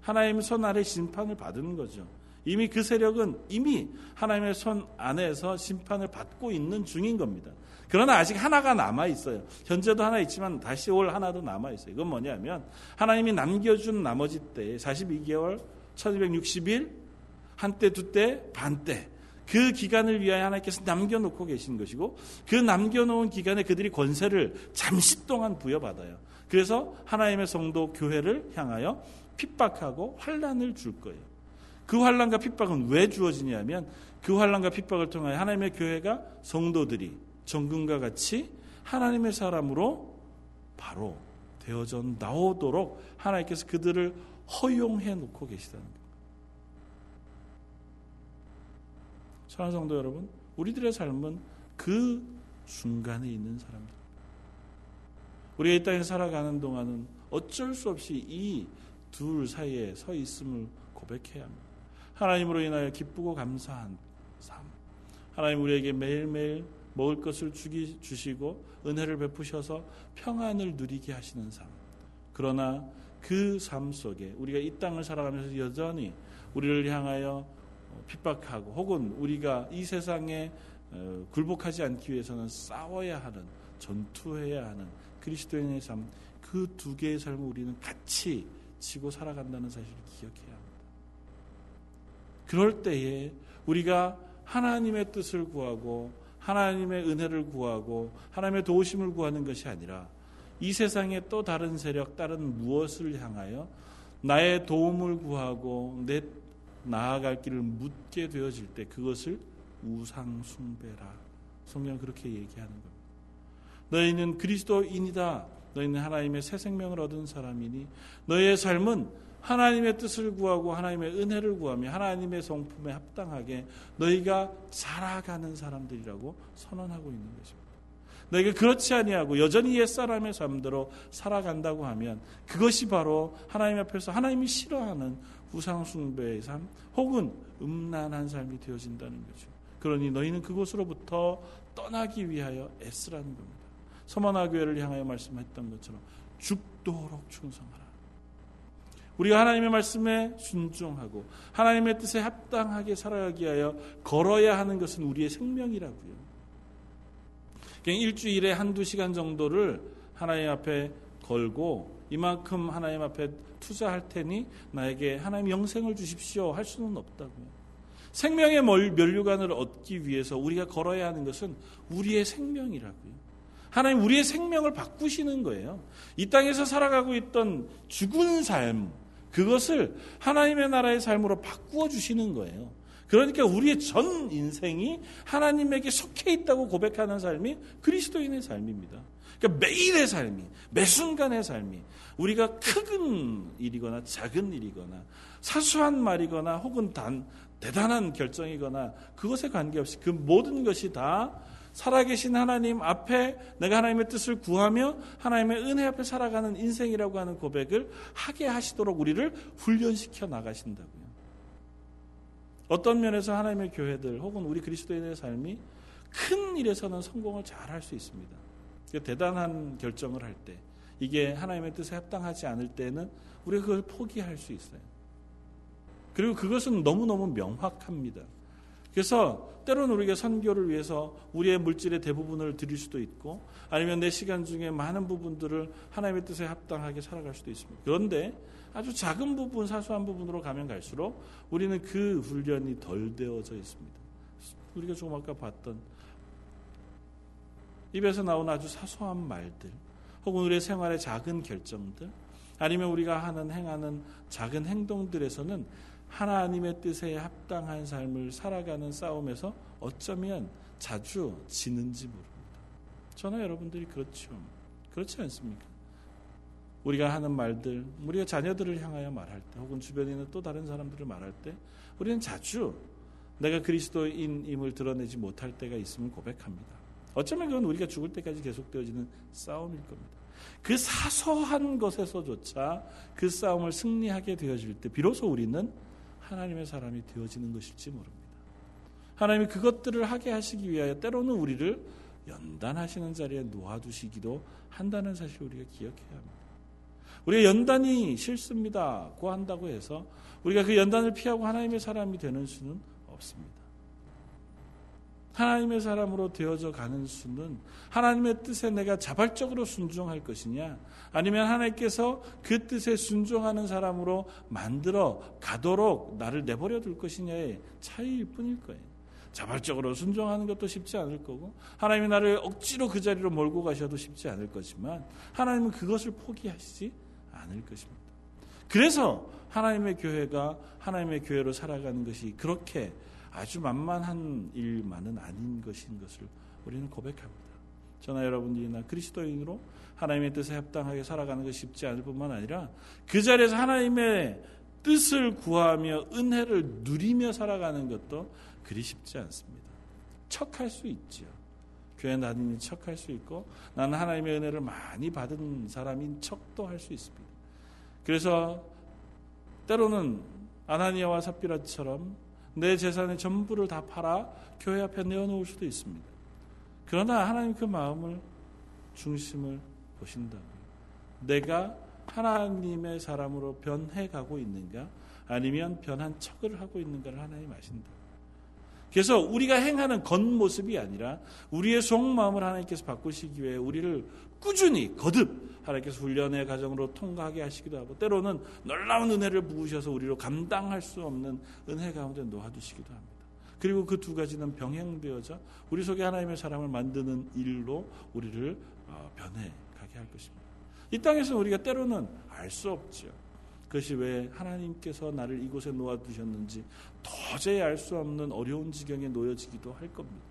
하나님의 손 아래 심판을 받은 거죠. 이미 그 세력은 이미 하나님의 손 안에서 심판을 받고 있는 중인 겁니다. 그러나 아직 하나가 남아 있어요. 현재도 하나 있지만 다시 올 하나도 남아 있어요. 이건 뭐냐면 하나님이 남겨준 나머지 때 42개월 1260일, 한때, 두때, 반때. 그 기간을 위하여 하나님께서 남겨놓고 계신 것이고 그 남겨놓은 기간에 그들이 권세를 잠시 동안 부여받아요. 그래서 하나님의 성도 교회를 향하여 핍박하고 환란을 줄 거예요. 그 환란과 핍박은 왜 주어지냐면 그 환란과 핍박을 통하여 하나님의 교회가 성도들이 정금과 같이 하나님의 사람으로 바로 되어져 나오도록 하나님께서 그들을 허용해 놓고 계시다는 거예요. 사랑하는 성도 여러분, 우리들의 삶은 그 순간에 있는 사람들. 우리가 이 땅에 살아가는 동안은 어쩔 수 없이 이 둘 사이에 서 있음을 고백해야 합니다. 하나님으로 인하여 기쁘고 감사한 삶. 하나님 우리에게 매일매일 먹을 것을 주기, 주시고 은혜를 베푸셔서 평안을 누리게 하시는 삶. 그러나 그 삶 속에 우리가 이 땅을 살아가면서 여전히 우리를 향하여 핍박하고 혹은 우리가 이 세상에 어, 굴복하지 않기 위해서는 싸워야 하는 전투해야 하는 그리스도인의 삶 그 두 개의 삶을 우리는 같이 지고 살아간다는 사실을 기억해야 합니다. 그럴 때에 우리가 하나님의 뜻을 구하고 하나님의 은혜를 구하고 하나님의 도우심을 구하는 것이 아니라 이 세상의 또 다른 세력, 다른 무엇을 향하여 나의 도움을 구하고 내 나아갈 길을 묻게 되어질 때 그것을 우상숭배라. 성경은 그렇게 얘기하는 겁니다. 너희는 그리스도인이다. 너희는 하나님의 새 생명을 얻은 사람이니 너희의 삶은 하나님의 뜻을 구하고 하나님의 은혜를 구하며 하나님의 성품에 합당하게 너희가 살아가는 사람들이라고 선언하고 있는 것입니다. 너희가 그렇지 아니하고 여전히 옛사람의 삶대로 살아간다고 하면 그것이 바로 하나님 앞에서 하나님이 싫어하는 우상숭배의 삶 혹은 음란한 삶이 되어진다는 거죠. 그러니 너희는 그곳으로부터 떠나기 위하여 애쓰라는 겁니다. 서머나 교회를 향하여 말씀했던 것처럼 죽도록 충성하라. 우리가 하나님의 말씀에 순종하고 하나님의 뜻에 합당하게 살아가기 위하여 걸어야 하는 것은 우리의 생명이라고요. 그냥 일주일에 한두 시간 정도를 하나님 앞에 걸고 이만큼 하나님 앞에 투자할 테니 나에게 하나님 영생을 주십시오 할 수는 없다고요. 생명의 면류관을 얻기 위해서 우리가 걸어야 하는 것은 우리의 생명이라고요. 하나님 우리의 생명을 바꾸시는 거예요. 이 땅에서 살아가고 있던 죽은 삶, 그것을 하나님의 나라의 삶으로 바꾸어 주시는 거예요. 그러니까 우리의 전 인생이 하나님에게 속해 있다고 고백하는 삶이 그리스도인의 삶입니다. 그러니까 매일의 삶이, 매 순간의 삶이 우리가 큰 일이거나 작은 일이거나 사소한 말이거나 혹은 단, 대단한 결정이거나 그것에 관계없이 그 모든 것이 다 살아계신 하나님 앞에 내가 하나님의 뜻을 구하며 하나님의 은혜 앞에 살아가는 인생이라고 하는 고백을 하게 하시도록 우리를 훈련시켜 나가신다고요. 어떤 면에서 하나님의 교회들 혹은 우리 그리스도인의 삶이 큰 일에서는 성공을 잘 할 수 있습니다. 대단한 결정을 할 때, 이게 하나님의 뜻에 합당하지 않을 때는 우리가 그걸 포기할 수 있어요. 그리고 그것은 너무너무 명확합니다. 그래서 때로는 우리가 선교를 위해서 우리의 물질의 대부분을 드릴 수도 있고 아니면 내 시간 중에 많은 부분들을 하나님의 뜻에 합당하게 살아갈 수도 있습니다. 그런데 아주 작은 부분, 사소한 부분으로 가면 갈수록 우리는 그 훈련이 덜 되어져 있습니다. 우리가 조금 아까 봤던 입에서 나오는 아주 사소한 말들, 혹은 우리의 생활의 작은 결정들, 아니면 우리가 하는 행하는 작은 행동들에서는 하나님의 뜻에 합당한 삶을 살아가는 싸움에서 어쩌면 자주 지는지 모릅니다. 저나 여러분들이 그렇죠. 그렇지 않습니까? 우리가 하는 말들, 우리가 자녀들을 향하여 말할 때, 혹은 주변에 있는 또 다른 사람들을 말할 때, 우리는 자주 내가 그리스도인임을 드러내지 못할 때가 있음을 고백합니다. 어쩌면 그건 우리가 죽을 때까지 계속되어지는 싸움일 겁니다. 그 사소한 것에서조차 그 싸움을 승리하게 되어질 때, 비로소 우리는 하나님의 사람이 되어지는 것일지 모릅니다. 하나님이 그것들을 하게 하시기 위하여 때로는 우리를 연단하시는 자리에 놓아두시기도 한다는 사실을 우리가 기억해야 합니다. 우리가 연단이 싫습니다. 고 한다고 해서 우리가 그 연단을 피하고 하나님의 사람이 되는 수는 없습니다. 하나님의 사람으로 되어져 가는 수는 하나님의 뜻에 내가 자발적으로 순종할 것이냐 아니면 하나님께서 그 뜻에 순종하는 사람으로 만들어 가도록 나를 내버려 둘 것이냐의 차이일 뿐일 거예요. 자발적으로 순종하는 것도 쉽지 않을 거고 하나님이 나를 억지로 그 자리로 몰고 가셔도 쉽지 않을 거지만 하나님은 그것을 포기하시지 않을 것입니다. 그래서 하나님의 교회가 하나님의 교회로 살아가는 것이 그렇게 아주 만만한 일만은 아닌 것인 것을 우리는 고백합니다. 저나 여러분들이나 그리스도인으로 하나님의 뜻에 합당하게 살아가는 것이 쉽지 않을 뿐만 아니라 그 자리에서 하나님의 뜻을 구하며 은혜를 누리며 살아가는 것도 그리 쉽지 않습니다. 척할 수 있죠. 교회 다니는 척할 수 있고 나는 하나님의 은혜를 많이 받은 사람인 척도 할 수 있습니다. 그래서 때로는 아나니아와 삽비라처럼 내 재산의 전부를 다 팔아 교회 앞에 내어놓을 수도 있습니다. 그러나 하나님 그 마음을 중심을 보신다고요. 내가 하나님의 사람으로 변해가고 있는가 아니면 변한 척을 하고 있는가를 하나님 아신다. 그래서 우리가 행하는 겉모습이 아니라 우리의 속마음을 하나님께서 바꾸시기 위해 우리를 꾸준히 거듭 하나님께서 훈련의 과정으로 통과하게 하시기도 하고 때로는 놀라운 은혜를 부으셔서 우리로 감당할 수 없는 은혜 가운데 놓아두시기도 합니다. 그리고 그 두 가지는 병행되어져 우리 속에 하나님의 사람을 만드는 일로 우리를 어, 변해가게 할 것입니다. 이 땅에서 우리가 때로는 알 수 없죠. 그것이 왜 하나님께서 나를 이곳에 놓아두셨는지 도저히 알 수 없는 어려운 지경에 놓여지기도 할 겁니다.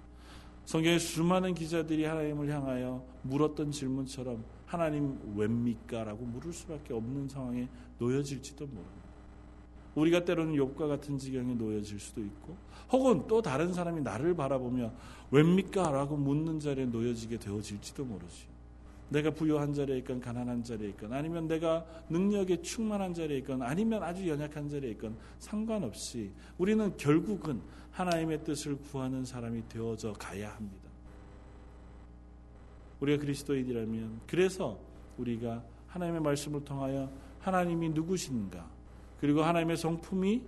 성경의 수많은 기자들이 하나님을 향하여 물었던 질문처럼 하나님 웹니까? 라고 물을 수밖에 없는 상황에 놓여질지도 모릅니다. 우리가 때로는 욕과 같은 지경에 놓여질 수도 있고 혹은 또 다른 사람이 나를 바라보며 웹니까? 라고 묻는 자리에 놓여지게 되어질지도 모르지. 내가 부유한 자리에 있건 가난한 자리에 있건 아니면 내가 능력에 충만한 자리에 있건 아니면 아주 연약한 자리에 있건 상관없이 우리는 결국은 하나님의 뜻을 구하는 사람이 되어져 가야 합니다. 우리가 그리스도인이라면 그래서 우리가 하나님의 말씀을 통하여 하나님이 누구신가 그리고 하나님의 성품이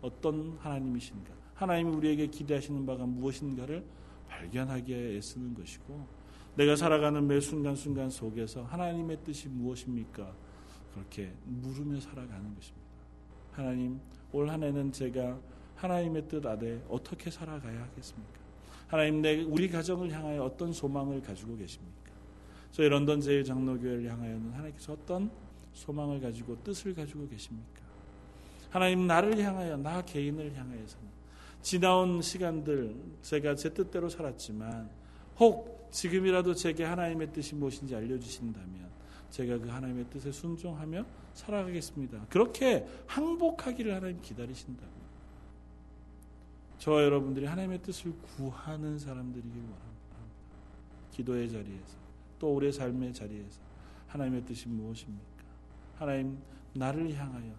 어떤 하나님이신가? 하나님이 우리에게 기대하시는 바가 무엇인가를 발견하기에 애쓰는 것이고 내가 살아가는 매 순간순간 속에서 하나님의 뜻이 무엇입니까? 그렇게 물으며 살아가는 것입니다. 하나님, 올 한 해는 제가 하나님의 뜻 아래 어떻게 살아가야 하겠습니까? 하나님, 내 우리 가정을 향하여 어떤 소망을 가지고 계십니까? 저희 런던 제일 장로교회를 향하여는 하나님께서 어떤 소망을 가지고 뜻을 가지고 계십니까? 하나님 나를 향하여 나 개인을 향하여서는 지나온 시간들 제가 제 뜻대로 살았지만 혹 지금이라도 제게 하나님의 뜻이 무엇인지 알려주신다면 제가 그 하나님의 뜻에 순종하며 살아가겠습니다. 그렇게 항복하기를 하나님 기다리신다고. 저와 여러분들이 하나님의 뜻을 구하는 사람들이길 원합니다. 기도의 자리에서 또 우리의 삶의 자리에서 하나님의 뜻이 무엇입니까? 하나님 나를 향하여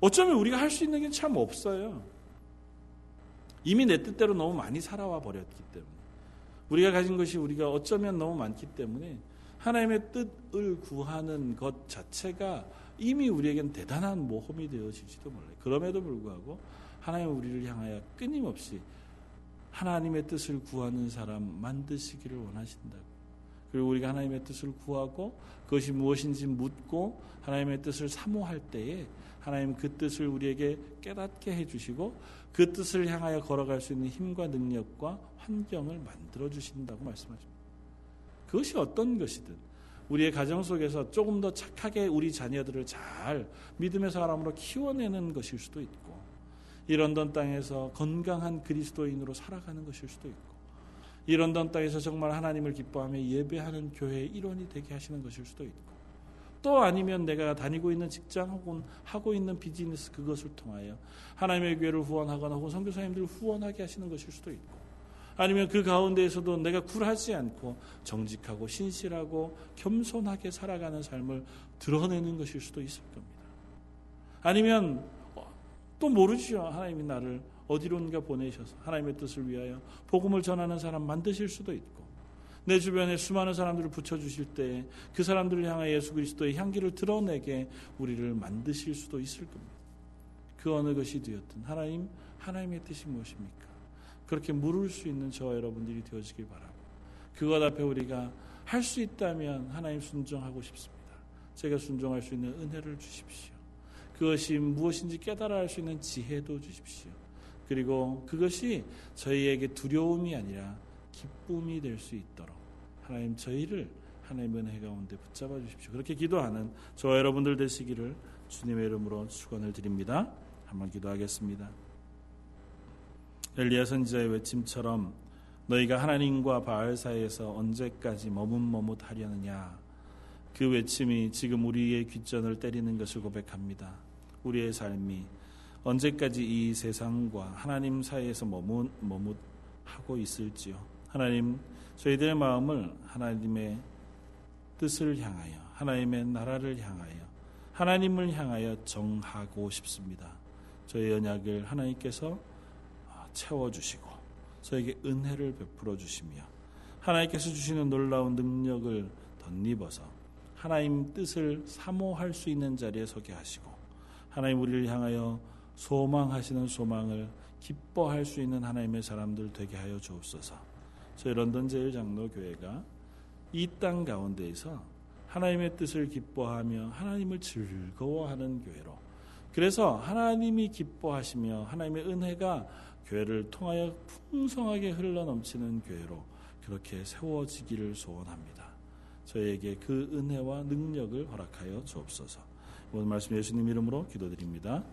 어쩌면 우리가 할 수 있는 게 참 없어요. 이미 내 뜻대로 너무 많이 살아와 버렸기 때문에 우리가 가진 것이 우리가 어쩌면 너무 많기 때문에 하나님의 뜻을 구하는 것 자체가 이미 우리에겐 대단한 모험이 되어질지도 몰라요. 그럼에도 불구하고 하나님 우리를 향하여 끊임없이 하나님의 뜻을 구하는 사람 만드시기를 원하신다고. 그리고 우리가 하나님의 뜻을 구하고 그것이 무엇인지 묻고 하나님의 뜻을 사모할 때에 하나님 그 뜻을 우리에게 깨닫게 해주시고 그 뜻을 향하여 걸어갈 수 있는 힘과 능력과 환경을 만들어 주신다고 말씀하십니다. 그것이 어떤 것이든 우리의 가정 속에서 조금 더 착하게 우리 자녀들을 잘 믿음의 사람으로 키워내는 것일 수도 있고 이 런던 땅에서 건강한 그리스도인으로 살아가는 것일 수도 있고 이 런던 땅에서 정말 하나님을 기뻐하며 예배하는 교회의 일원이 되게 하시는 것일 수도 있고 또 아니면 내가 다니고 있는 직장 혹은 하고 있는 비즈니스 그것을 통하여 하나님의 교회를 후원하거나 혹은 선교사님들을 후원하게 하시는 것일 수도 있고 아니면 그 가운데에서도 내가 굴하지 않고 정직하고 신실하고 겸손하게 살아가는 삶을 드러내는 것일 수도 있을 겁니다. 아니면 또 모르죠. 하나님이 나를 어디론가 보내셔서 하나님의 뜻을 위하여 복음을 전하는 사람 만드실 수도 있고 내 주변에 수많은 사람들을 붙여주실 때그 사람들을 향해 예수 그리스도의 향기를 드러내게 우리를 만드실 수도 있을 겁니다. 그 어느 것이 되었든 하나님 하나님의 뜻이 무엇입니까? 그렇게 물을 수 있는 저와 여러분들이 되어지길 바라고 그것 앞에 우리가 할 수 있다면 하나님 순종하고 싶습니다. 제가 순종할 수 있는 은혜를 주십시오. 그것이 무엇인지 깨달아 할 수 있는 지혜도 주십시오. 그리고 그것이 저희에게 두려움이 아니라 기쁨이 될 수 있도록 하나님 저희를 하나님의 은혜 가운데 붙잡아 주십시오. 그렇게 기도하는 저와 여러분들 되시기를 주님의 이름으로 축원을 드립니다. 한번 기도하겠습니다. 엘리야 선지자의 외침처럼 너희가 하나님과 바알 사이에서 언제까지 머뭇머뭇하려느냐 그 외침이 지금 우리의 귓전을 때리는 것을 고백합니다. 우리의 삶이 언제까지 이 세상과 하나님 사이에서 머뭇 머뭇하고 있을지요. 하나님 저희들의 마음을 하나님의 뜻을 향하여 하나님의 나라를 향하여 하나님을 향하여 정하고 싶습니다. 저희 연약을 하나님께서 채워주시고 저에게 은혜를 베풀어 주시며 하나님께서 주시는 놀라운 능력을 덧입어서 하나님 뜻을 사모할 수 있는 자리에 서게 하시고 하나님 우리를 향하여 소망하시는 소망을 기뻐할 수 있는 하나님의 사람들 되게 하여 주옵소서. 저희 런던 제일 장로 교회가 이 땅 가운데에서 하나님의 뜻을 기뻐하며 하나님을 즐거워하는 교회로 그래서 하나님이 기뻐하시며 하나님의 은혜가 교회를 통하여 풍성하게 흘러넘치는 교회로 그렇게 세워지기를 소원합니다. 저에게 그 은혜와 능력을 허락하여 주옵소서. 오늘 말씀 예수님 이름으로 기도드립니다.